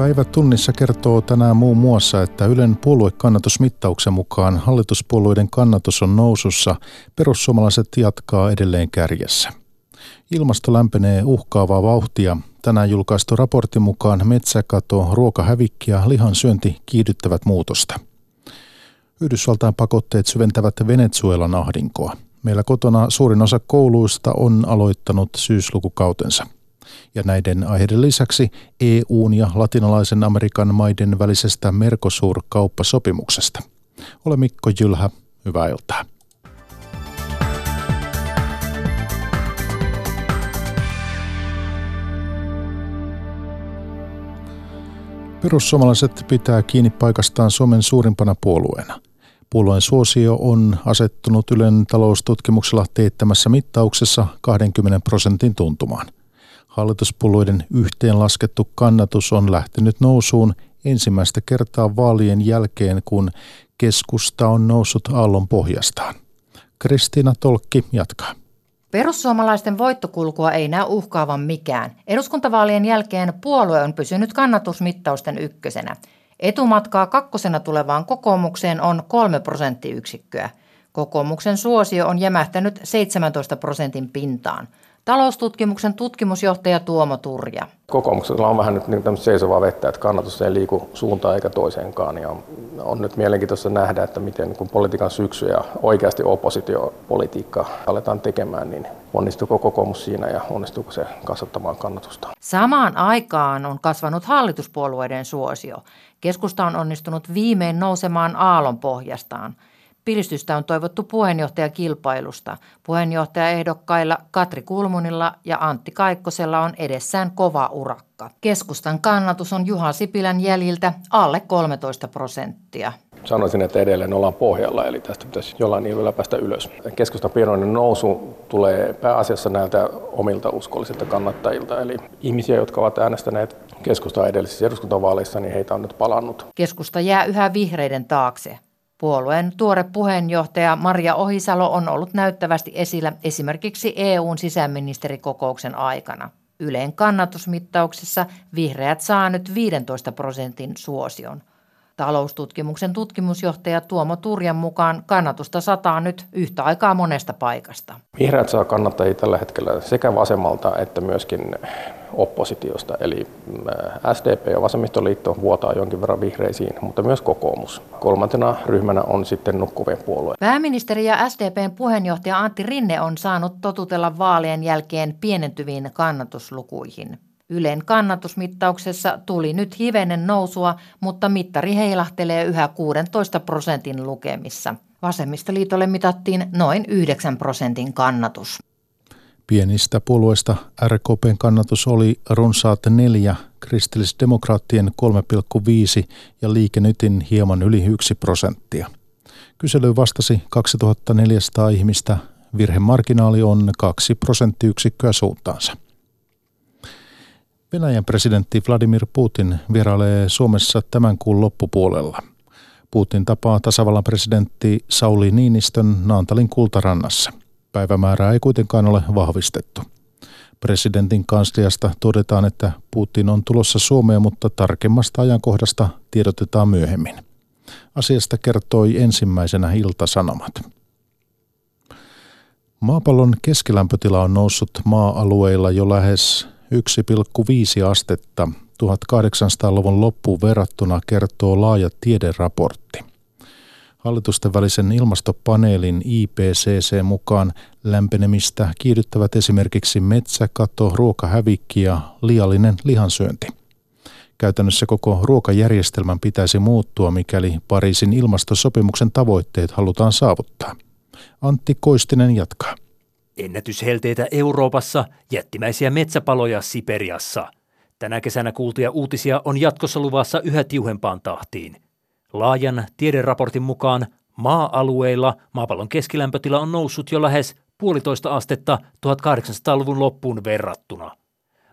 Päivä tunnissa kertoo tänään muun muassa, että Ylen puoluekannatusmittauksen mukaan hallituspuolueiden kannatus on nousussa, perussuomalaiset jatkaa edelleen kärjessä. Ilmasto lämpenee uhkaavaa vauhtia. Tänään julkaistu raportin mukaan metsäkato, ruokahävikki ja lihan syönti kiihdyttävät muutosta. Yhdysvaltain pakotteet syventävät Venezuelan ahdinkoa. Meillä kotona suurin osa kouluista on aloittanut syyslukukautensa – ja näiden aiheiden lisäksi EUn ja latinalaisen Amerikan maiden välisestä Mercosur-kauppasopimuksesta. Ole Mikko Jylhä, hyvää iltaa. Perussuomalaiset pitää kiinni paikastaan Suomen suurimpana puolueena. Puolueen suosio on asettunut Ylen taloustutkimuksella teettämässä mittauksessa 20 prosentin tuntumaan – Hallituspuolueiden yhteenlaskettu kannatus on lähtenyt nousuun ensimmäistä kertaa vaalien jälkeen, kun keskusta on noussut aallon pohjastaan. Kristiina Tolkki jatkaa. Perussuomalaisten voittokulkua ei näy uhkaavan mikään. Eduskuntavaalien jälkeen puolue on pysynyt kannatusmittausten ykkösenä. Etumatkaa kakkosena tulevaan kokoomukseen on kolme prosenttiyksikköä. Kokoomuksen suosio on jämähtänyt 17 prosentin pintaan – Taloustutkimuksen tutkimusjohtaja Tuomo Turja. Kokoomuksella on vähän nyt niin seisovaa vettä, että kannatus ei liiku suuntaan eikä toiseenkaan. Ja on nyt mielenkiintoista nähdä, että miten kun politiikan syksy ja oikeasti oppositiopolitiikkaa aletaan tekemään, niin onnistuuko kokoomus siinä ja onnistuuko se kasvattamaan kannatusta. Samaan aikaan on kasvanut hallituspuolueiden suosio. Keskusta on onnistunut viimein nousemaan aallon pohjastaan – Piristystä on toivottu puheenjohtajakilpailusta. Puheenjohtajaehdokkailla Katri Kulmunilla ja Antti Kaikkosella on edessään kova urakka. Keskustan kannatus on Juha Sipilän jäljiltä alle 13 prosenttia. Sanoisin, että edelleen ollaan pohjalla, eli tästä pitäisi jollain niillä päästä ylös. Keskustan pienoinen nousu tulee pääasiassa näiltä omilta uskollisilta kannattajilta, eli ihmisiä, jotka ovat äänestäneet keskustaa edellisissä eduskuntavaaleissa, niin heitä on nyt palannut. Keskusta jää yhä vihreiden taakse. Puolueen tuore puheenjohtaja Maria Ohisalo on ollut näyttävästi esillä esimerkiksi EUn sisäministerikokouksen aikana. Yleen kannatusmittauksessa vihreät saa nyt 15 prosentin suosion. Taloustutkimuksen tutkimusjohtaja Tuomo Turjan mukaan kannatusta sataa nyt yhtä aikaa monesta paikasta. Vihreät saa kannattajia tällä hetkellä sekä vasemmalta että myöskin oppositiosta. Eli äh, SDP ja Vasemmistoliitto vuotaa jonkin verran vihreisiin, mutta myös kokoomus. Kolmantena ryhmänä on sitten nukkuvien puolue. Pääministeri ja SDPn puheenjohtaja Antti Rinne on saanut totutella vaalien jälkeen pienentyviin kannatuslukuihin. Ylen kannatusmittauksessa tuli nyt hivenen nousua, mutta mittari heilahtelee yhä 16 prosentin lukemissa. Vasemmistoliitolle mitattiin noin 9 prosentin kannatus. Pienistä puolueista RKPn kannatus oli runsaat neljä, kristillisdemokraattien 3,5 ja liikenytin hieman yli 1 prosenttia. Kysely vastasi 2400 ihmistä, virhemarginaali on 2 prosenttiyksikköä suuntaansa. Venäjän presidentti Vladimir Putin vierailee Suomessa tämän kuun loppupuolella. Putin tapaa tasavallan presidentti Sauli Niinistön Naantalin kultarannassa. Päivämäärää ei kuitenkaan ole vahvistettu. Presidentin kansliasta todetaan, että Putin on tulossa Suomeen, mutta tarkemmasta ajankohdasta tiedotetaan myöhemmin. Asiasta kertoi ensimmäisenä Ilta-Sanomat. Maapallon keskilämpötila on noussut maa-alueilla jo lähes 1,5 astetta 1800-luvun loppuun verrattuna kertoo laaja tiederaportti. Hallitusten välisen ilmastopaneelin IPCC mukaan lämpenemistä kiihdyttävät esimerkiksi metsäkato, ruokahävikki ja liiallinen lihansyönti. Käytännössä koko ruokajärjestelmän pitäisi muuttua, mikäli Pariisin ilmastosopimuksen tavoitteet halutaan saavuttaa. Antti Koistinen jatkaa. Ennätyshelteitä Euroopassa, jättimäisiä metsäpaloja Siperiassa. Tänä kesänä kuultuja uutisia on jatkossa luvassa yhä tiuhempaan tahtiin – Laajan tiederaportin mukaan maa-alueilla maapallon keskilämpötila on noussut jo lähes puolitoista astetta 1800-luvun loppuun verrattuna.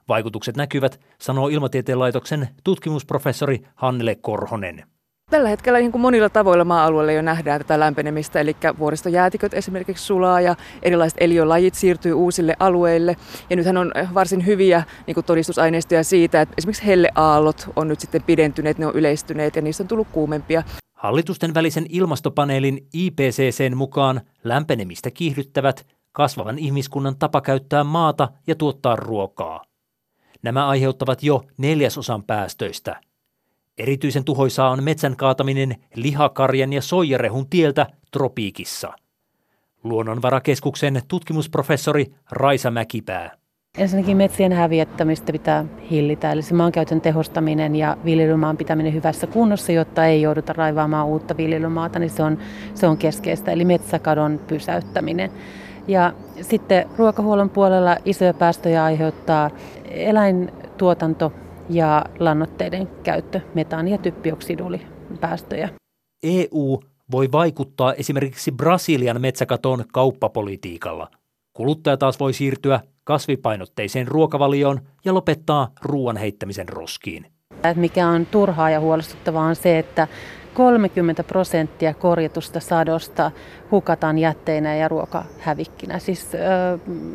Vaikutukset näkyvät, sanoo Ilmatieteen laitoksen tutkimusprofessori Hannele Korhonen. Tällä hetkellä niin kuin monilla tavoilla maa-alueilla jo nähdään tätä lämpenemistä, eli vuoristojäätiköt esimerkiksi sulaa ja erilaiset eliölajit siirtyy uusille alueille. Ja nythän on varsin hyviä niin kuin todistusaineistoja siitä, että esimerkiksi helleaallot on nyt sitten pidentyneet, ne on yleistyneet ja niistä on tullut kuumempia. Hallitusten välisen ilmastopaneelin IPCCn mukaan lämpenemistä kiihdyttävät kasvavan ihmiskunnan tapa käyttää maata ja tuottaa ruokaa. Nämä aiheuttavat jo neljäsosan päästöistä – Erityisen tuhoisaa on metsän kaataminen lihakarjan ja soijarehun tieltä tropiikissa. Luonnonvarakeskuksen tutkimusprofessori Raisa Mäkipää. Ensinnäkin metsien häviättämistä pitää hillitä, eli se maankäytön tehostaminen ja viljelymaan pitäminen hyvässä kunnossa, jotta ei jouduta raivaamaan uutta viljelymaata, niin se on, se on keskeistä, eli metsäkadon pysäyttäminen. Ja sitten ruokahuollon puolella isoja päästöjä aiheuttaa eläintuotanto, ja lannoitteiden käyttö, metaani- ja typpioksidulipäästöjä. EU voi vaikuttaa esimerkiksi Brasilian metsäkatoon kauppapolitiikalla. Kuluttaja taas voi siirtyä kasvipainotteiseen ruokavalioon ja lopettaa ruoan heittämisen roskiin. Mikä on turhaa ja huolestuttavaa on se, että 30 prosenttia korjatusta sadosta hukataan jätteinä ja ruokahävikkinä. Siis ö,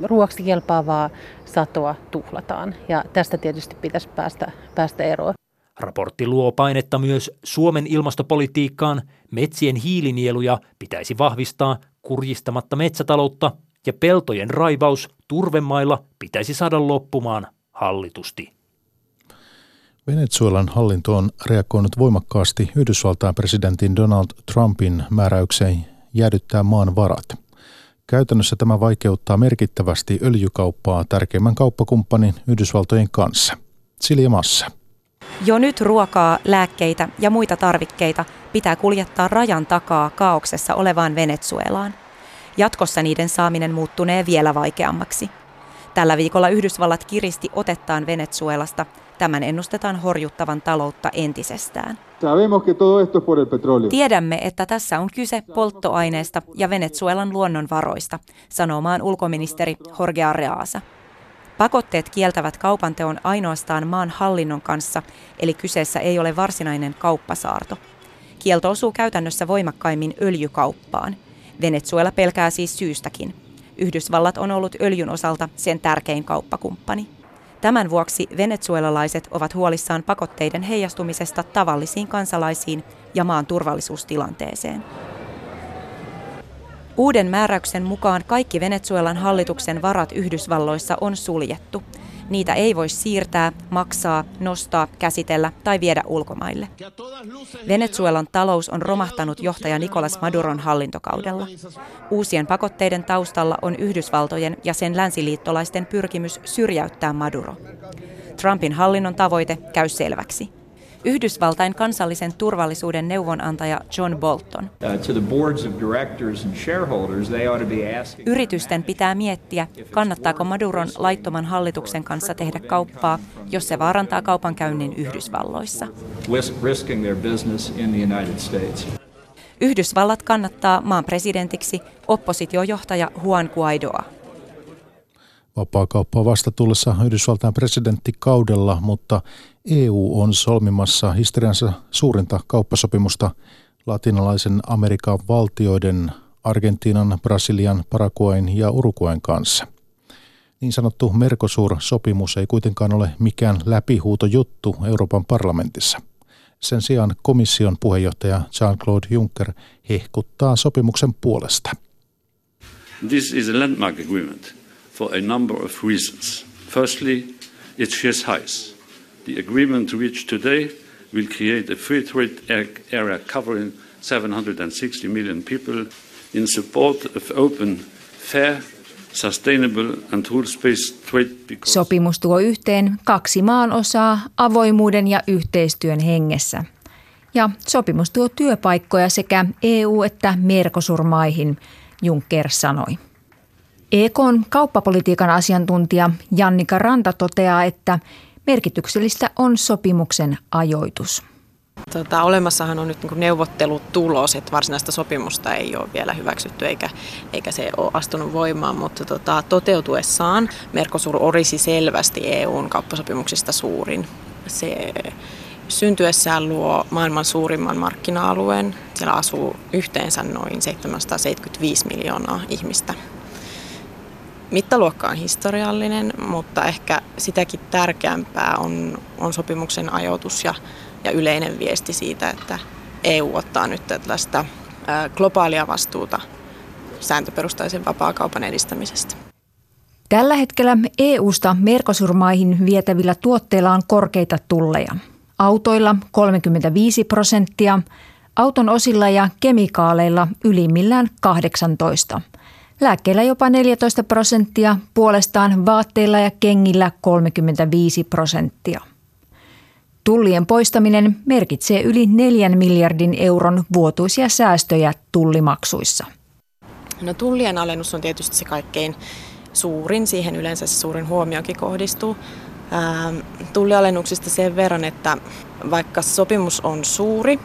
ruoksi kelpaavaa satoa tuhlataan ja tästä tietysti pitäisi päästä, päästä eroon. Raportti luo painetta myös Suomen ilmastopolitiikkaan. Metsien hiilinieluja pitäisi vahvistaa kurjistamatta metsätaloutta ja peltojen raivaus turvemailla pitäisi saada loppumaan hallitusti. Venezuelan hallinto on reagoinut voimakkaasti Yhdysvaltain presidentin Donald Trumpin määräykseen jäädyttää maan varat. Käytännössä tämä vaikeuttaa merkittävästi öljykauppaa tärkeimmän kauppakumppanin Yhdysvaltojen kanssa. Silja Massa. Jo nyt ruokaa, lääkkeitä ja muita tarvikkeita pitää kuljettaa rajan takaa kaauksessa olevaan Venezuelaan. Jatkossa niiden saaminen muuttunee vielä vaikeammaksi. Tällä viikolla Yhdysvallat kiristi otettaan Venezuelasta – Tämän ennustetaan horjuttavan taloutta entisestään. Tiedämme, että tässä on kyse polttoaineesta ja Venezuelan luonnonvaroista, sanoo maan ulkoministeri Jorge Arreaza. Pakotteet kieltävät kaupanteon ainoastaan maan hallinnon kanssa, eli kyseessä ei ole varsinainen kauppasaarto. Kielto osuu käytännössä voimakkaimmin öljykauppaan. Venezuela pelkää siis syystäkin. Yhdysvallat on ollut öljyn osalta sen tärkein kauppakumppani. Tämän vuoksi venezuelalaiset ovat huolissaan pakotteiden heijastumisesta tavallisiin kansalaisiin ja maan turvallisuustilanteeseen. Uuden määräyksen mukaan kaikki Venezuelan hallituksen varat Yhdysvalloissa on suljettu – Niitä ei voi siirtää, maksaa, nostaa, käsitellä tai viedä ulkomaille. Venezuelan talous on romahtanut johtaja Nicolas Maduron hallintokaudella. Uusien pakotteiden taustalla on Yhdysvaltojen ja sen länsiliittolaisten pyrkimys syrjäyttää Maduro. Trumpin hallinnon tavoite käy selväksi. Yhdysvaltain kansallisen turvallisuuden neuvonantaja John Bolton. Uh, Yritysten pitää miettiä, kannattaako Maduron laittoman hallituksen kanssa tehdä kauppaa, jos se vaarantaa kaupankäynnin Yhdysvalloissa. Yhdysvallat kannattaa maan presidentiksi oppositiojohtaja Juan Guaidoa. Vapaakauppaa vastatullessa Yhdysvaltain presidenttikaudella, mutta EU on solmimassa historiansa suurinta kauppasopimusta latinalaisen Amerikan valtioiden Argentiinan, Brasilian, Paraguain ja Uruguayn kanssa. Niin sanottu Mercosur-sopimus ei kuitenkaan ole mikään läpihuutojuttu Euroopan parlamentissa. Sen sijaan komission puheenjohtaja Jean-Claude Juncker hehkuttaa sopimuksen puolesta. This is a landmark agreement for a number of reasons. Firstly, it shares height The agreement reached today will create a free trade area covering 760 million people in support of open, fair, sustainable and rules-based trade. Sopimus tuo yhteen kaksi maan osaa avoimuuden ja yhteistyön hengessä. Ja sopimus tuo työpaikkoja sekä EU- että Mercosur-maihin, Juncker sanoi. EKn kauppapolitiikan asiantuntija Jannika Ranta toteaa, että Merkityksellistä on sopimuksen ajoitus. Tota, olemassahan on nyt niin neuvottelutulos, että varsinaista sopimusta ei ole vielä hyväksytty eikä, eikä se ole astunut voimaan, mutta tota, toteutuessaan Mercosur olisi selvästi EUn kauppasopimuksista suurin. Se syntyessään luo maailman suurimman markkina-alueen. Siellä asuu yhteensä noin 775 miljoonaa ihmistä. Mittaluokka on historiallinen, mutta ehkä sitäkin tärkeämpää on, on sopimuksen ajoitus ja, ja yleinen viesti siitä, että EU ottaa nyt tällaista globaalia vastuuta sääntöperustaisen vapaakaupan edistämisestä. Tällä hetkellä EU-sta Merkosurmaihin vietävillä tuotteilla on korkeita tulleja. Autoilla 35 prosenttia, auton osilla ja kemikaaleilla ylimmillään 18. Lääkkeillä jopa 14 prosenttia, puolestaan vaatteilla ja kengillä 35 prosenttia. Tullien poistaminen merkitsee yli 4 miljardin euron vuotuisia säästöjä tullimaksuissa. No tullien alennus on tietysti se kaikkein suurin, siihen yleensä se suurin huomiokin kohdistuu. Ähm, tullialennuksista sen verran, että vaikka sopimus on suuri,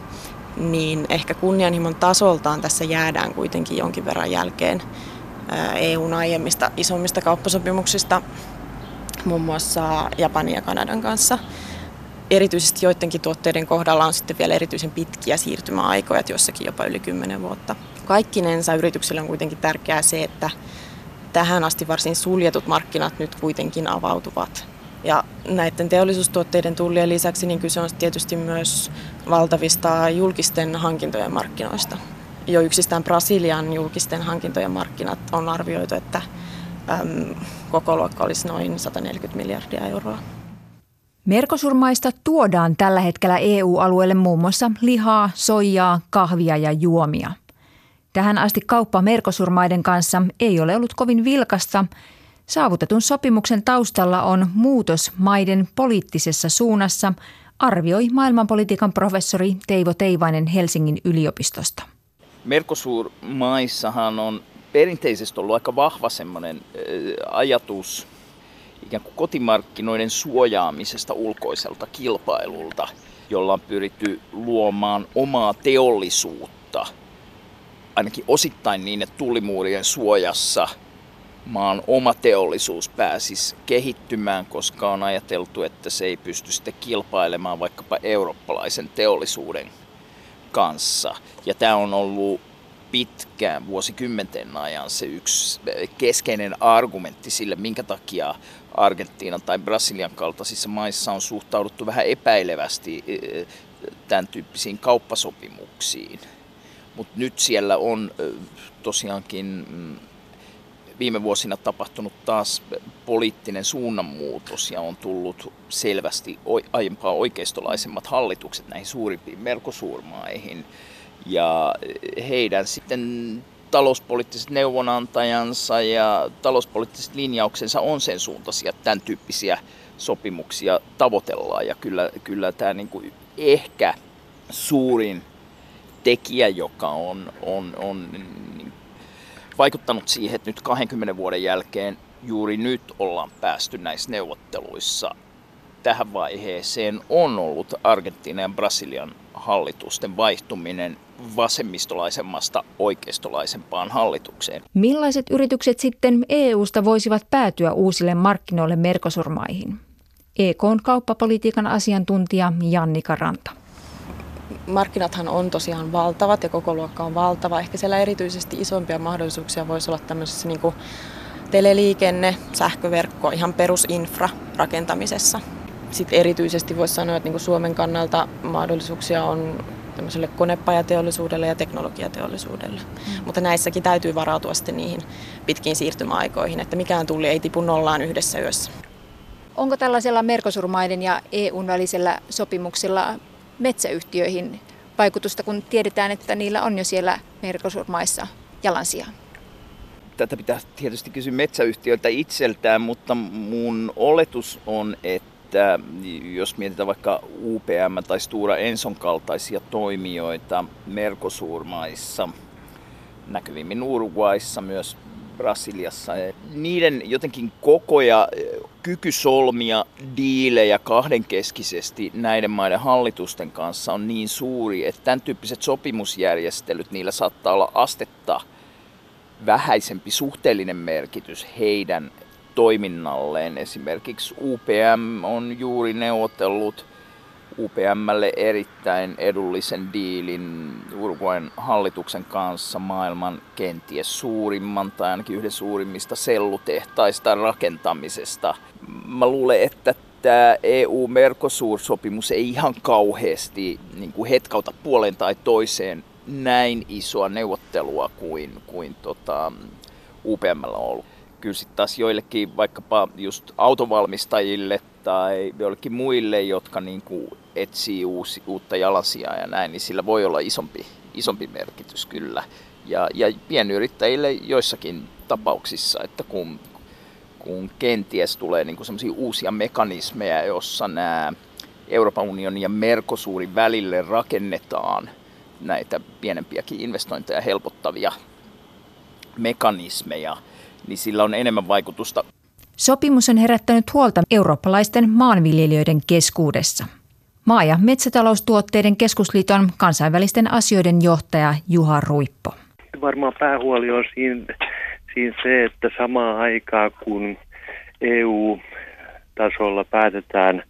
niin ehkä kunnianhimon tasoltaan tässä jäädään kuitenkin jonkin verran jälkeen EUn aiemmista isommista kauppasopimuksista, muun muassa Japanin ja Kanadan kanssa. Erityisesti joidenkin tuotteiden kohdalla on sitten vielä erityisen pitkiä siirtymäaikoja, joissakin jopa yli 10 vuotta. Kaikkinensa yrityksille on kuitenkin tärkeää se, että tähän asti varsin suljetut markkinat nyt kuitenkin avautuvat. Ja näiden teollisuustuotteiden tullien lisäksi niin kyse on tietysti myös valtavista julkisten hankintojen markkinoista. Jo yksistään Brasilian julkisten hankintojen markkinat on arvioitu, että äm, koko luokka olisi noin 140 miljardia euroa. Merkosurmaista tuodaan tällä hetkellä EU-alueelle muun muassa lihaa, soijaa, kahvia ja juomia – Tähän asti kauppa Merkosurmaiden kanssa ei ole ollut kovin vilkasta. Saavutetun sopimuksen taustalla on muutos maiden poliittisessa suunnassa, arvioi maailmanpolitiikan professori Teivo Teivainen Helsingin yliopistosta. Mercosur-maissahan on perinteisesti ollut aika vahva semmoinen ajatus ikään kuin kotimarkkinoiden suojaamisesta ulkoiselta kilpailulta, jolla on pyritty luomaan omaa teollisuutta – ainakin osittain niin, että tullimuurien suojassa maan oma teollisuus pääsisi kehittymään, koska on ajateltu, että se ei pysty sitten kilpailemaan vaikkapa eurooppalaisen teollisuuden kanssa. Ja tämä on ollut pitkään, vuosikymmenten ajan se yksi keskeinen argumentti sille, minkä takia Argentiinan tai Brasilian kaltaisissa maissa on suhtauduttu vähän epäilevästi eh, tämän tyyppisiin kauppasopimuksiin. Mutta nyt siellä on tosiaankin mm, viime vuosina tapahtunut taas poliittinen suunnanmuutos ja on tullut selvästi aiempaa oikeistolaisemmat hallitukset näihin suurimpiin merkosuurmaihin. Ja heidän sitten talouspoliittiset neuvonantajansa ja talouspoliittiset linjauksensa on sen suuntaisia, että tämän tyyppisiä sopimuksia tavoitellaan. Ja kyllä, kyllä tämä niin kuin ehkä suurin tekijä, joka on, on, on niin vaikuttanut siihen, että nyt 20 vuoden jälkeen juuri nyt ollaan päästy näissä neuvotteluissa tähän vaiheeseen on ollut Argentiinan ja Brasilian hallitusten vaihtuminen vasemmistolaisemmasta oikeistolaisempaan hallitukseen. Millaiset yritykset sitten EUsta voisivat päätyä uusille markkinoille Merkosurmaihin? EKn kauppapolitiikan asiantuntija Jannika Ranta markkinathan on tosiaan valtavat ja koko luokka on valtava. Ehkä siellä erityisesti isompia mahdollisuuksia voisi olla tämmöisessä niin kuin teleliikenne, sähköverkko, ihan perusinfra rakentamisessa. Sitten erityisesti voisi sanoa, että niin kuin Suomen kannalta mahdollisuuksia on tämmöiselle konepajateollisuudelle ja teknologiateollisuudelle. Mm. Mutta näissäkin täytyy varautua sitten niihin pitkiin siirtymäaikoihin, että mikään tulli ei tipu nollaan yhdessä yössä. Onko tällaisella Merkosurmaiden ja EUn välisellä sopimuksilla metsäyhtiöihin vaikutusta, kun tiedetään, että niillä on jo siellä Mercosur-maissa jalansijaa? Tätä pitää tietysti kysyä metsäyhtiöiltä itseltään, mutta mun oletus on, että jos mietitään vaikka UPM tai Stura Enson kaltaisia toimijoita Mercosur-maissa, näkyvimmin Uruguayssa, myös Brasiliassa. Niiden jotenkin koko ja kyky solmia diilejä kahdenkeskisesti näiden maiden hallitusten kanssa on niin suuri, että tämän tyyppiset sopimusjärjestelyt, niillä saattaa olla astetta vähäisempi suhteellinen merkitys heidän toiminnalleen. Esimerkiksi UPM on juuri neuvotellut UPMlle erittäin edullisen diilin Uruguayn hallituksen kanssa maailman kenties suurimman tai ainakin yhden suurimmista sellutehtaista rakentamisesta. Mä luulen, että tämä EU-Mercosur-sopimus ei ihan kauheasti niin kuin hetkauta puoleen tai toiseen näin isoa neuvottelua kuin, kuin tota, UPMllä on ollut. Kyllä sitten taas joillekin vaikkapa just autovalmistajille tai joillekin muille, jotka niin kuin etsii uusi, uutta jalasia ja näin, niin sillä voi olla isompi, isompi merkitys kyllä. Ja, ja pienyrittäjille joissakin tapauksissa, että kun, kun kenties tulee niin kuin uusia mekanismeja, jossa nämä Euroopan unionin ja Mercosurin välille rakennetaan näitä pienempiäkin investointeja helpottavia mekanismeja, niin sillä on enemmän vaikutusta. Sopimus on herättänyt huolta eurooppalaisten maanviljelijöiden keskuudessa. Maa- ja metsätaloustuotteiden keskusliiton kansainvälisten asioiden johtaja Juha Ruippo. Varmaan päähuoli on siinä, siinä se, että samaan aikaan kun EU-tasolla päätetään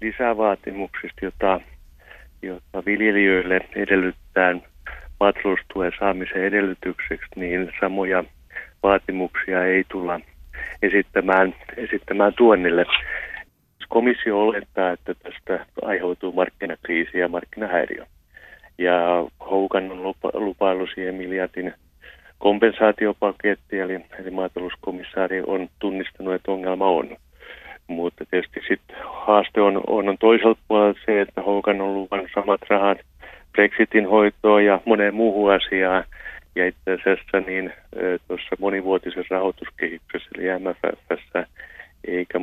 lisävaatimuksista, jota, jota viljelijöille edellyttää maataloustuen saamisen edellytykseksi, niin samoja vaatimuksia ei tulla esittämään, esittämään tuonnille. Komissio olettaa, että tästä aiheutuu markkinakriisi ja markkinahäiriö. Ja Houkan on lupa, lupailu siihen miljardin kompensaatiopaketti, eli, eli maatalouskomissaari on tunnistanut, että ongelma on. Mutta tietysti sitten haaste on, on, on toisaalta puolella se, että Houkan on luvannut samat rahat Brexitin hoitoon ja moneen muuhun asiaan. Ja itse asiassa niin tuossa monivuotisessa rahoituskehityksessä eli MFFssä eikä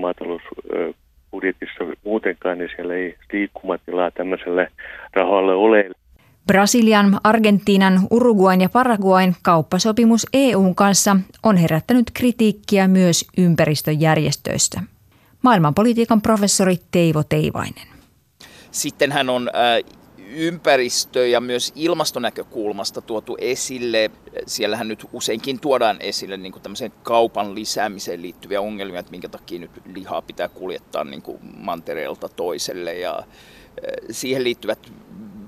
maatalousbudjetissa muutenkaan, niin siellä ei liikkumatilaa tämmöiselle rahalle ole. Brasilian, Argentiinan, Uruguain ja Paraguain kauppasopimus EUn kanssa on herättänyt kritiikkiä myös ympäristöjärjestöistä. Maailmanpolitiikan professori Teivo Teivainen. Sitten hän on äh, ympäristö- ja myös ilmastonäkökulmasta tuotu esille. Siellähän nyt useinkin tuodaan esille niin kuin kaupan lisäämiseen liittyviä ongelmia, että minkä takia nyt lihaa pitää kuljettaa niin kuin mantereelta toiselle. Ja siihen liittyvät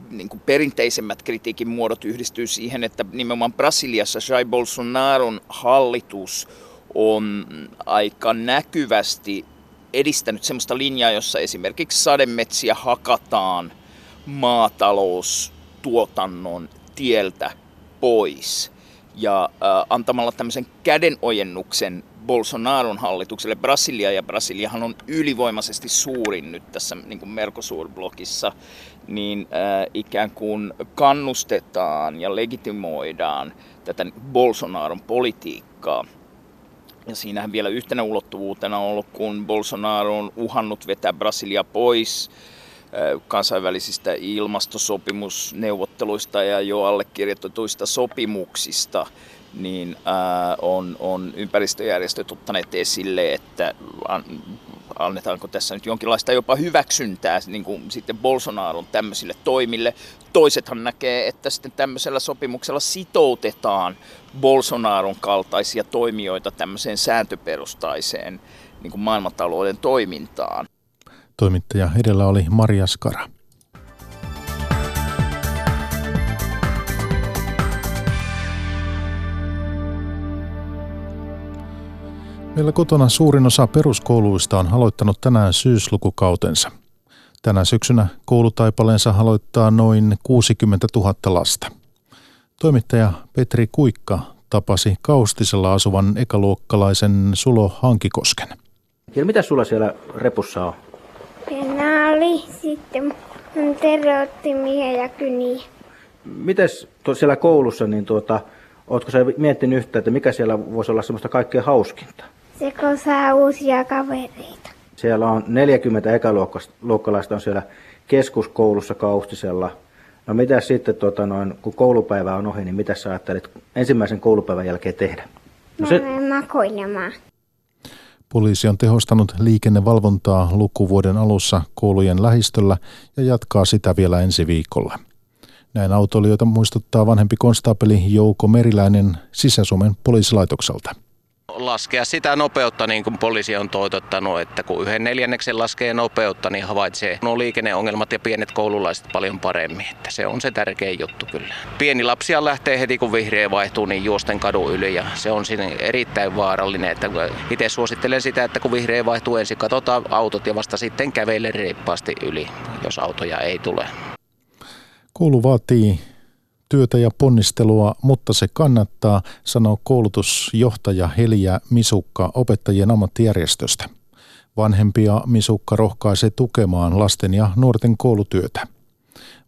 niin kuin perinteisemmät kritiikin muodot yhdistyy siihen, että nimenomaan Brasiliassa Jair Bolsonaron hallitus on aika näkyvästi edistänyt sellaista linjaa, jossa esimerkiksi sademetsiä hakataan – maataloustuotannon tieltä pois ja äh, antamalla tämmöisen kädenojennuksen Bolsonaron hallitukselle Brasilia, ja Brasiliahan on ylivoimaisesti suurin nyt tässä niin kuin Mercosur-blogissa, niin äh, ikään kuin kannustetaan ja legitimoidaan tätä Bolsonaron politiikkaa. Ja siinähän vielä yhtenä ulottuvuutena on ollut, kun Bolsonaro on uhannut vetää Brasilia pois kansainvälisistä ilmastosopimusneuvotteluista ja jo allekirjoitetuista sopimuksista, niin on, on ympäristöjärjestöt ottaneet esille, että annetaanko tässä nyt jonkinlaista jopa hyväksyntää niin kuin sitten Bolsonaron tämmöisille toimille. Toisethan näkee, että sitten tämmöisellä sopimuksella sitoutetaan Bolsonaron kaltaisia toimijoita tämmöiseen sääntöperustaiseen niin kuin maailmantalouden toimintaan. Toimittaja edellä oli Maria Skara. Meillä kotona suurin osa peruskouluista on aloittanut tänään syyslukukautensa. Tänä syksynä koulutaipaleensa aloittaa noin 60 000 lasta. Toimittaja Petri Kuikka tapasi Kaustisella asuvan ekaluokkalaisen Sulo Hankikosken. Ja mitä sulla siellä repussa on? Penaali, sitten on terveottimia ja kyniä. Mites siellä koulussa, niin tuota, ootko sä miettinyt yhtä, että mikä siellä voisi olla semmoista kaikkein hauskinta? Se, kun saa uusia kavereita. Siellä on 40 ekaluokkalaista on siellä keskuskoulussa Kaustisella. No mitä sitten, tuota, noin, kun koulupäivä on ohi, niin mitä sä ajattelet ensimmäisen koulupäivän jälkeen tehdä? No se... makoilemaan. Poliisi on tehostanut liikennevalvontaa lukuvuoden alussa koulujen lähistöllä ja jatkaa sitä vielä ensi viikolla. Näin autoilijoita muistuttaa vanhempi konstaapeli Jouko Meriläinen Sisä-Suomen poliisilaitokselta. Laskea sitä nopeutta niin kuin poliisi on toitottanut, että kun yhden neljänneksen laskee nopeutta, niin havaitsee nuo liikenneongelmat ja pienet koululaiset paljon paremmin. Että se on se tärkein juttu kyllä. Pieni lapsia lähtee heti kun vihreä vaihtuu, niin juosten kadun yli ja se on siinä erittäin vaarallinen. Että itse suosittelen sitä, että kun vihreä vaihtuu ensin katsotaan autot ja vasta sitten kävele reippaasti yli, jos autoja ei tule. Koulu vaatii työtä ja ponnistelua, mutta se kannattaa, sanoo koulutusjohtaja Helja Misukka opettajien ammattijärjestöstä. Vanhempia Misukka rohkaisee tukemaan lasten ja nuorten koulutyötä.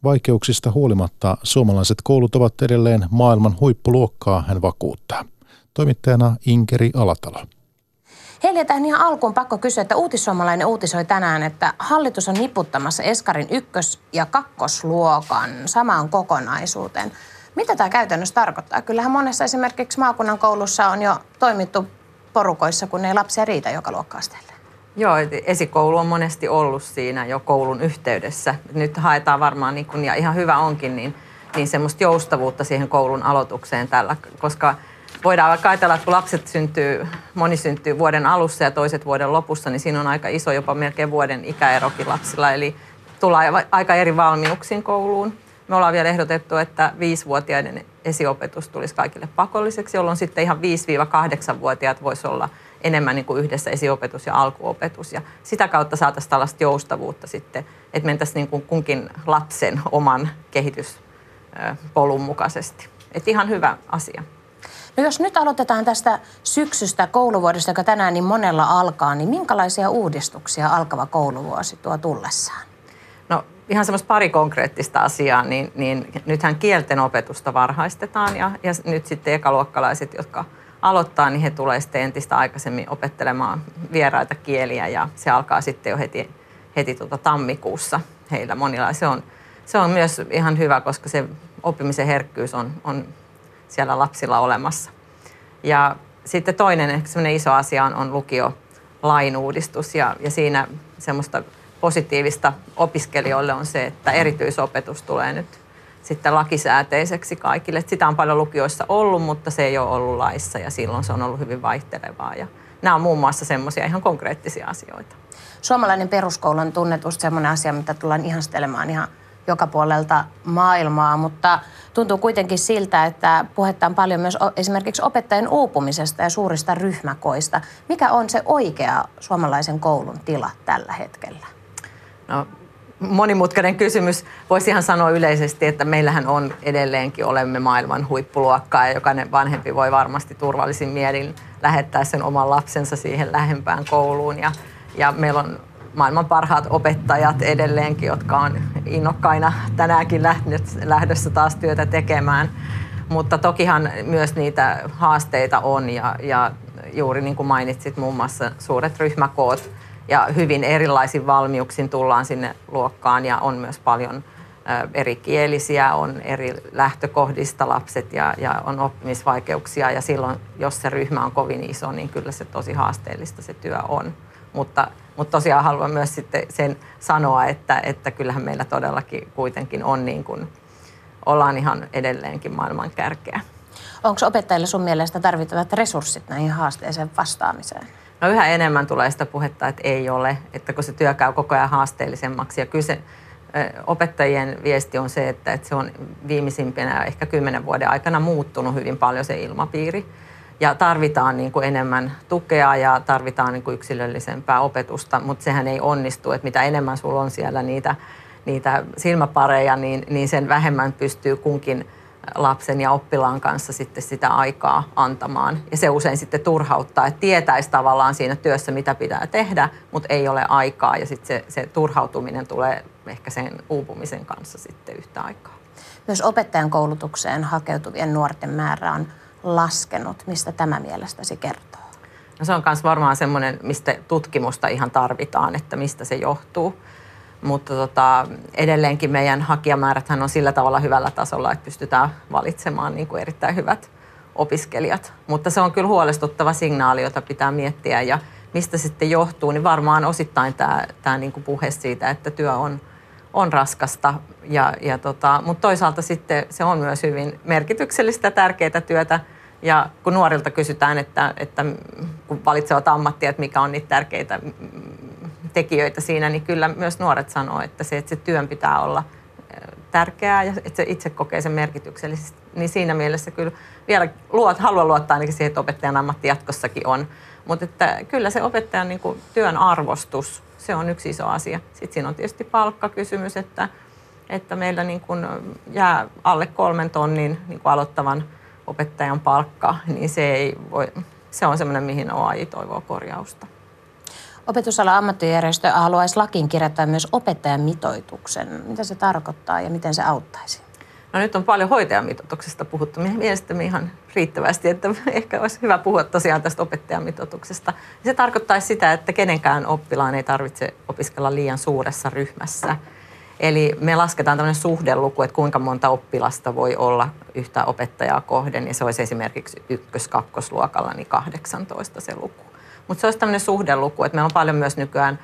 Vaikeuksista huolimatta suomalaiset koulut ovat edelleen maailman huippuluokkaa, hän vakuuttaa. Toimittajana Inkeri Alatalo. Helja, tähän ihan alkuun pakko kysyä, että uutissuomalainen uutisoi tänään, että hallitus on niputtamassa Eskarin ykkös- ja kakkosluokan samaan kokonaisuuteen. Mitä tämä käytännössä tarkoittaa? Kyllähän monessa esimerkiksi maakunnan koulussa on jo toimittu porukoissa, kun ei lapsia riitä joka luokkaasteelle. Joo, esikoulu on monesti ollut siinä jo koulun yhteydessä. Nyt haetaan varmaan, niin kun, ja ihan hyvä onkin, niin, niin semmoista joustavuutta siihen koulun aloitukseen tällä, koska voidaan vaikka ajatella, että kun lapset syntyy, moni syntyy vuoden alussa ja toiset vuoden lopussa, niin siinä on aika iso, jopa melkein vuoden ikäerokin lapsilla. Eli tullaan aika eri valmiuksiin kouluun. Me ollaan vielä ehdotettu, että viisivuotiaiden esiopetus tulisi kaikille pakolliseksi, jolloin sitten ihan 5-8-vuotiaat voisi olla enemmän niin kuin yhdessä esiopetus ja alkuopetus. Ja sitä kautta saataisiin tällaista joustavuutta sitten, että mentäisiin niin kuin kunkin lapsen oman kehityspolun mukaisesti. Että ihan hyvä asia. No jos nyt aloitetaan tästä syksystä kouluvuodesta, joka tänään niin monella alkaa, niin minkälaisia uudistuksia alkava kouluvuosi tuo tullessaan? No ihan semmoista pari konkreettista asiaa, niin, niin nythän kielten opetusta varhaistetaan ja, ja nyt sitten ekaluokkalaiset, jotka aloittaa, niin he tulee sitten entistä aikaisemmin opettelemaan vieraita kieliä ja se alkaa sitten jo heti, heti tuota tammikuussa heillä monilla. Se on, se on myös ihan hyvä, koska se oppimisen herkkyys on, on siellä lapsilla olemassa. Ja sitten toinen ehkä iso asia on, on lukio lainuudistus ja, ja siinä semmoista positiivista opiskelijoille on se, että erityisopetus tulee nyt sitten lakisääteiseksi kaikille. Sitä on paljon lukioissa ollut, mutta se ei ole ollut laissa ja silloin se on ollut hyvin vaihtelevaa. Ja nämä on muun muassa semmoisia ihan konkreettisia asioita. Suomalainen peruskoulu on tunnetusti semmoinen asia, mitä tullaan ihastelemaan ihan joka puolelta maailmaa, mutta tuntuu kuitenkin siltä, että puhetta on paljon myös esimerkiksi opettajien uupumisesta ja suurista ryhmäkoista. Mikä on se oikea suomalaisen koulun tila tällä hetkellä? No, monimutkainen kysymys. Voisi ihan sanoa yleisesti, että meillähän on edelleenkin, olemme maailman huippuluokkaa ja jokainen vanhempi voi varmasti turvallisin mielin lähettää sen oman lapsensa siihen lähempään kouluun. Ja, ja meillä on maailman parhaat opettajat edelleenkin, jotka on innokkaina tänäänkin lähdössä taas työtä tekemään. Mutta tokihan myös niitä haasteita on ja, ja juuri niin kuin mainitsit, muun muassa suuret ryhmäkoot ja hyvin erilaisin valmiuksin tullaan sinne luokkaan ja on myös paljon eri kielisiä, on eri lähtökohdista lapset ja, ja on oppimisvaikeuksia ja silloin, jos se ryhmä on kovin iso, niin kyllä se tosi haasteellista se työ on. Mutta mutta tosiaan haluan myös sitten sen sanoa, että, että kyllähän meillä todellakin kuitenkin on niin kuin, ollaan ihan edelleenkin maailman kärkeä. Onko opettajille sun mielestä tarvittavat resurssit näihin haasteeseen vastaamiseen? No yhä enemmän tulee sitä puhetta, että ei ole, että kun se työ käy koko ajan haasteellisemmaksi. Ja kyllä se, opettajien viesti on se, että, että se on viimeisimpänä ehkä kymmenen vuoden aikana muuttunut hyvin paljon se ilmapiiri ja tarvitaan niin kuin enemmän tukea ja tarvitaan niin kuin yksilöllisempää opetusta, mutta sehän ei onnistu, että mitä enemmän sulla on siellä niitä, niitä silmäpareja, niin, niin sen vähemmän pystyy kunkin lapsen ja oppilaan kanssa sitten sitä aikaa antamaan. Ja se usein sitten turhauttaa, että tietäisi tavallaan siinä työssä, mitä pitää tehdä, mutta ei ole aikaa. Ja sitten se, se turhautuminen tulee ehkä sen uupumisen kanssa sitten yhtä aikaa. Myös opettajan koulutukseen hakeutuvien nuorten määrä on laskenut? Mistä tämä mielestäsi kertoo? No se on myös varmaan semmoinen, mistä tutkimusta ihan tarvitaan, että mistä se johtuu. Mutta tota, edelleenkin meidän hakijamäärät on sillä tavalla hyvällä tasolla, että pystytään valitsemaan niin kuin erittäin hyvät opiskelijat. Mutta se on kyllä huolestuttava signaali, jota pitää miettiä. Ja mistä sitten johtuu, niin varmaan osittain tämä, tämä niin kuin puhe siitä, että työ on, on raskasta. Ja, ja tota, mutta toisaalta sitten se on myös hyvin merkityksellistä tärkeää työtä – Ja kun nuorilta kysytään, että, että kun valitsevat ammattia, että mikä on niitä tärkeitä tekijöitä siinä, niin kyllä myös nuoret sanoo, että se, että se työn pitää olla tärkeää ja että se itse kokee sen merkityksellisesti. Niin siinä mielessä kyllä vielä luot, haluan luottaa ainakin siihen, että opettajan ammatti jatkossakin on. Mutta että kyllä se opettajan niin kuin, työn arvostus, se on yksi iso asia. Sitten siinä on tietysti palkkakysymys, että, että meillä niin kuin jää alle kolmen tonnin niin kuin aloittavan opettajan palkka, niin se, ei voi, se on semmoinen, mihin OAI toivoo korjausta. Opetusala ammattijärjestö haluaisi lakiin kirjata myös opettajan mitoituksen. Mitä se tarkoittaa ja miten se auttaisi? No nyt on paljon hoitajamitoituksesta puhuttu mielestäni ihan riittävästi, että ehkä olisi hyvä puhua tosiaan tästä opettajamitoituksesta. Se tarkoittaisi sitä, että kenenkään oppilaan ei tarvitse opiskella liian suuressa ryhmässä. Eli me lasketaan tämmöinen suhdeluku, että kuinka monta oppilasta voi olla yhtä opettajaa kohden, ja se olisi esimerkiksi ykkös-kakkosluokalla niin 18 se luku. Mutta se olisi tämmöinen suhdeluku, että meillä on paljon myös nykyään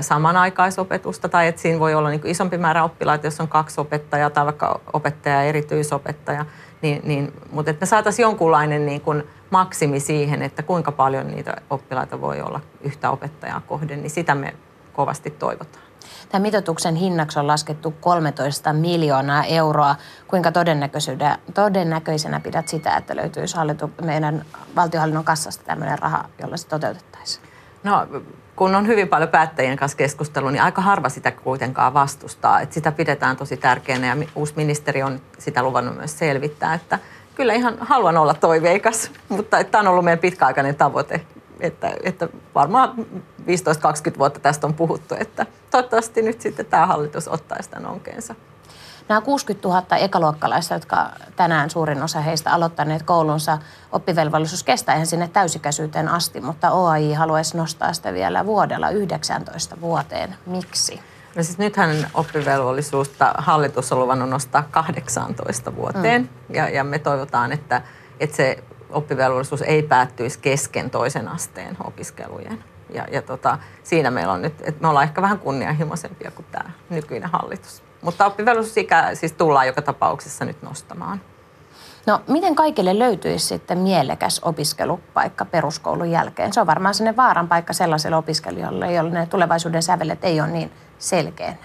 samanaikaisopetusta tai että siinä voi olla niin isompi määrä oppilaita, jos on kaksi opettajaa tai vaikka opettaja ja erityisopettaja. Niin, niin, mutta että me saataisiin jonkunlainen niin kuin maksimi siihen, että kuinka paljon niitä oppilaita voi olla yhtä opettajaa kohden, niin sitä me kovasti toivotaan. Tämän mitoituksen hinnaksi on laskettu 13 miljoonaa euroa. Kuinka todennäköisenä pidät sitä, että löytyisi hallitu, meidän valtiohallinnon kassasta tämmöinen raha, jolla se toteutettaisiin? No kun on hyvin paljon päättäjien kanssa keskustelua, niin aika harva sitä kuitenkaan vastustaa. Että sitä pidetään tosi tärkeänä ja uusi ministeri on sitä luvannut myös selvittää, että kyllä ihan haluan olla toiveikas, mutta tämä on ollut meidän pitkäaikainen tavoite että, että varmaan 15-20 vuotta tästä on puhuttu, että toivottavasti nyt sitten tämä hallitus ottaisi tämän onkeensa. Nämä 60 000 ekaluokkalaista, jotka tänään suurin osa heistä aloittaneet koulunsa, oppivelvollisuus kestää ihan sinne täysikäisyyteen asti, mutta OAI haluaisi nostaa sitä vielä vuodella 19 vuoteen. Miksi? No siis nythän oppivelvollisuutta hallitus on luvannut nostaa 18 vuoteen mm. ja, ja me toivotaan, että, että se oppivelvollisuus ei päättyisi kesken toisen asteen opiskelujen. Ja, ja tota, siinä meillä on nyt, että me ollaan ehkä vähän kunnianhimoisempia kuin tämä nykyinen hallitus. Mutta oppivelvollisuusikä siis tullaan joka tapauksessa nyt nostamaan. No miten kaikille löytyisi sitten mielekäs opiskelupaikka peruskoulun jälkeen? Se on varmaan sinne vaaran paikka sellaiselle opiskelijalle, jolle ne tulevaisuuden sävelet ei ole niin selkeänä.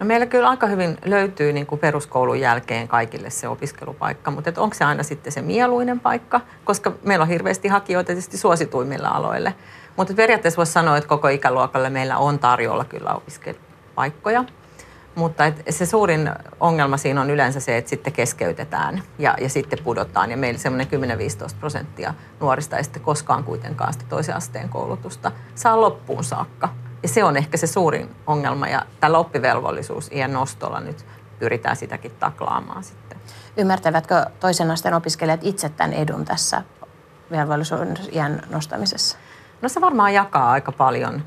No meillä kyllä aika hyvin löytyy niin kuin peruskoulun jälkeen kaikille se opiskelupaikka, mutta onko se aina sitten se mieluinen paikka, koska meillä on hirveästi hakijoita tietysti suosituimmilla aloille. Mutta periaatteessa voisi sanoa, että koko ikäluokalle meillä on tarjolla kyllä opiskelupaikkoja. Mutta et se suurin ongelma siinä on yleensä se, että sitten keskeytetään ja, ja sitten pudotaan. Ja meillä semmoinen 10-15 prosenttia nuorista ei sitten koskaan kuitenkaan sitä toisen asteen koulutusta saa loppuun saakka. Ja se on ehkä se suurin ongelma ja tällä oppivelvollisuusiän nostolla nyt pyritään sitäkin taklaamaan sitten. Ymmärtävätkö toisen asteen opiskelijat itse tämän edun tässä velvollisuuden nostamisessa? No se varmaan jakaa aika paljon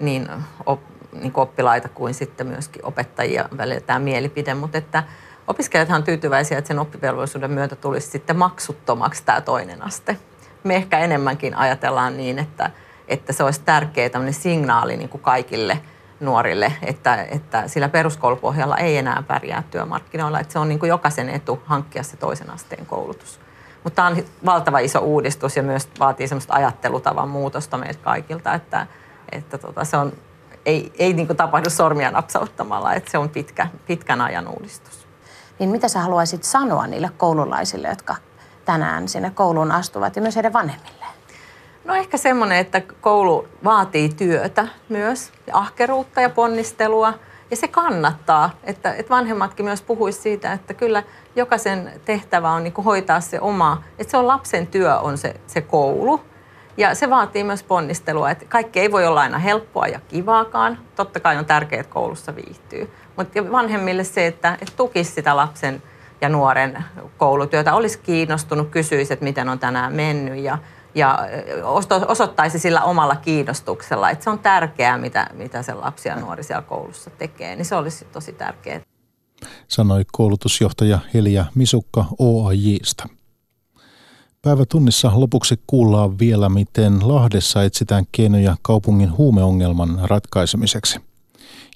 niin, op, niin oppilaita kuin sitten myöskin opettajia välillä tämä mielipide, mutta että opiskelijathan on tyytyväisiä, että sen oppivelvollisuuden myötä tulisi sitten maksuttomaksi tämä toinen aste. Me ehkä enemmänkin ajatellaan niin, että että se olisi tärkeä tämmöinen signaali niin kuin kaikille nuorille, että, että sillä peruskoulupohjalla ei enää pärjää työmarkkinoilla, että se on niin kuin jokaisen etu hankkia se toisen asteen koulutus. Mutta tämä on valtava iso uudistus ja myös vaatii semmoista ajattelutavan muutosta meiltä kaikilta, että, että tota, se on, ei, ei niin kuin tapahdu sormia napsauttamalla, että se on pitkä, pitkän ajan uudistus. Niin mitä sä haluaisit sanoa niille koululaisille, jotka tänään sinne kouluun astuvat ja myös heidän vanhemmilleen? No ehkä semmoinen, että koulu vaatii työtä myös, ja ahkeruutta ja ponnistelua. Ja se kannattaa, että, että vanhemmatkin myös puhuisi siitä, että kyllä jokaisen tehtävä on niin hoitaa se oma, että se on lapsen työ on se, se koulu. Ja se vaatii myös ponnistelua, että kaikki ei voi olla aina helppoa ja kivaakaan. Totta kai on tärkeää, että koulussa viihtyy. Mutta vanhemmille se, että, että tukisi sitä lapsen ja nuoren koulutyötä, olisi kiinnostunut, kysyisi, että miten on tänään mennyt ja ja osoittaisi sillä omalla kiinnostuksella, että se on tärkeää, mitä, mitä se lapsi ja nuori siellä koulussa tekee, niin se olisi tosi tärkeää. Sanoi koulutusjohtaja Helia Misukka OAJista. Päivätunnissa lopuksi kuullaan vielä, miten Lahdessa etsitään keinoja kaupungin huumeongelman ratkaisemiseksi.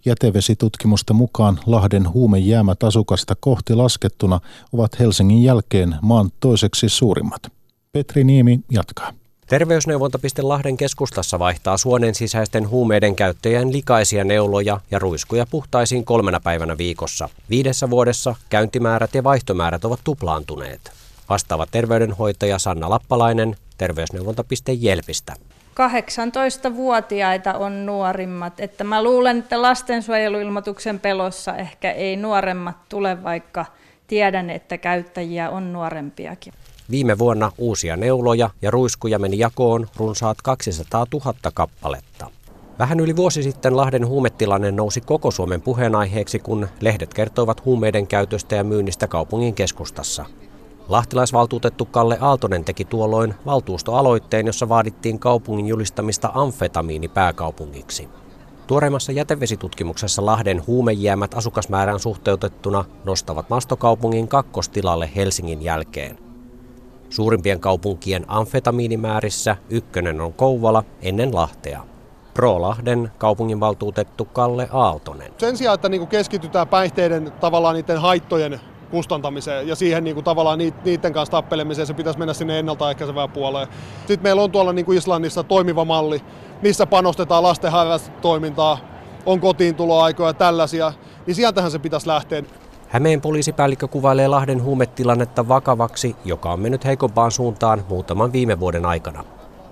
Jätevesitutkimusta mukaan Lahden huumejäämät asukasta kohti laskettuna ovat Helsingin jälkeen maan toiseksi suurimmat. Petri Niemi jatkaa. Terveysneuvontapiste Lahden keskustassa vaihtaa suonen sisäisten huumeiden käyttäjien likaisia neuloja ja ruiskuja puhtaisiin kolmena päivänä viikossa. Viidessä vuodessa käyntimäärät ja vaihtomäärät ovat tuplaantuneet. Vastaava terveydenhoitaja Sanna Lappalainen terveysneuvontapiste Jelpistä. 18-vuotiaita on nuorimmat. Että mä luulen, että lastensuojeluilmoituksen pelossa ehkä ei nuoremmat tule, vaikka tiedän, että käyttäjiä on nuorempiakin. Viime vuonna uusia neuloja ja ruiskuja meni jakoon runsaat 200 000 kappaletta. Vähän yli vuosi sitten Lahden huumetilanne nousi koko Suomen puheenaiheeksi, kun lehdet kertoivat huumeiden käytöstä ja myynnistä kaupungin keskustassa. Lahtilaisvaltuutettu Kalle Aaltonen teki tuolloin valtuustoaloitteen, jossa vaadittiin kaupungin julistamista amfetamiini pääkaupungiksi. Tuoreimmassa jätevesitutkimuksessa Lahden huumejäämät asukasmäärään suhteutettuna nostavat mastokaupungin kakkostilalle Helsingin jälkeen. Suurimpien kaupunkien amfetamiinimäärissä ykkönen on Kouvala ennen Lahtea. Pro-Lahden kaupunginvaltuutettu Kalle Aaltonen. Sen sijaan, että niinku keskitytään päihteiden tavallaan niiden haittojen kustantamiseen ja siihen niin kuin tavallaan niiden kanssa tappelemiseen se pitäisi mennä sinne ennaltaehkäisevään puoleen. Sitten meillä on tuolla niin kuin Islannissa toimiva malli, missä panostetaan lasten harrastoimintaa, on kotiin tuloaikoja ja tällaisia, niin sieltähän se pitäisi lähteä. Hämeen poliisipäällikkö kuvailee Lahden huumetilannetta vakavaksi, joka on mennyt heikompaan suuntaan muutaman viime vuoden aikana.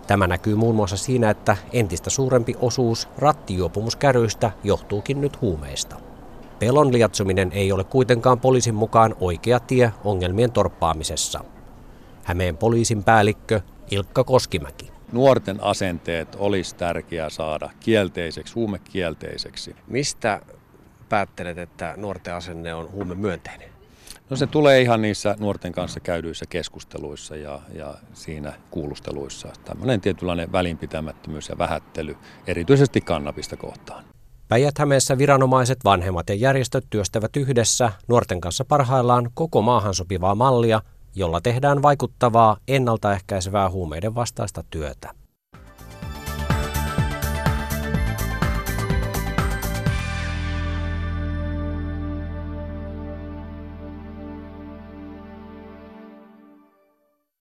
Tämä näkyy muun muassa siinä, että entistä suurempi osuus rattijuopumuskäryistä johtuukin nyt huumeista. Pelon liatsuminen ei ole kuitenkaan poliisin mukaan oikea tie ongelmien torppaamisessa. Hämeen poliisin päällikkö Ilkka Koskimäki. Nuorten asenteet olisi tärkeää saada kielteiseksi, huumekielteiseksi. Mistä päättelet, että nuorten asenne on huume myönteinen? No se tulee ihan niissä nuorten kanssa käydyissä keskusteluissa ja, ja siinä kuulusteluissa. Tämmöinen tietynlainen välinpitämättömyys ja vähättely, erityisesti kannabista kohtaan. Päijät-Hämeessä viranomaiset, vanhemmat ja järjestöt työstävät yhdessä nuorten kanssa parhaillaan koko maahan sopivaa mallia, jolla tehdään vaikuttavaa ennaltaehkäisevää huumeiden vastaista työtä.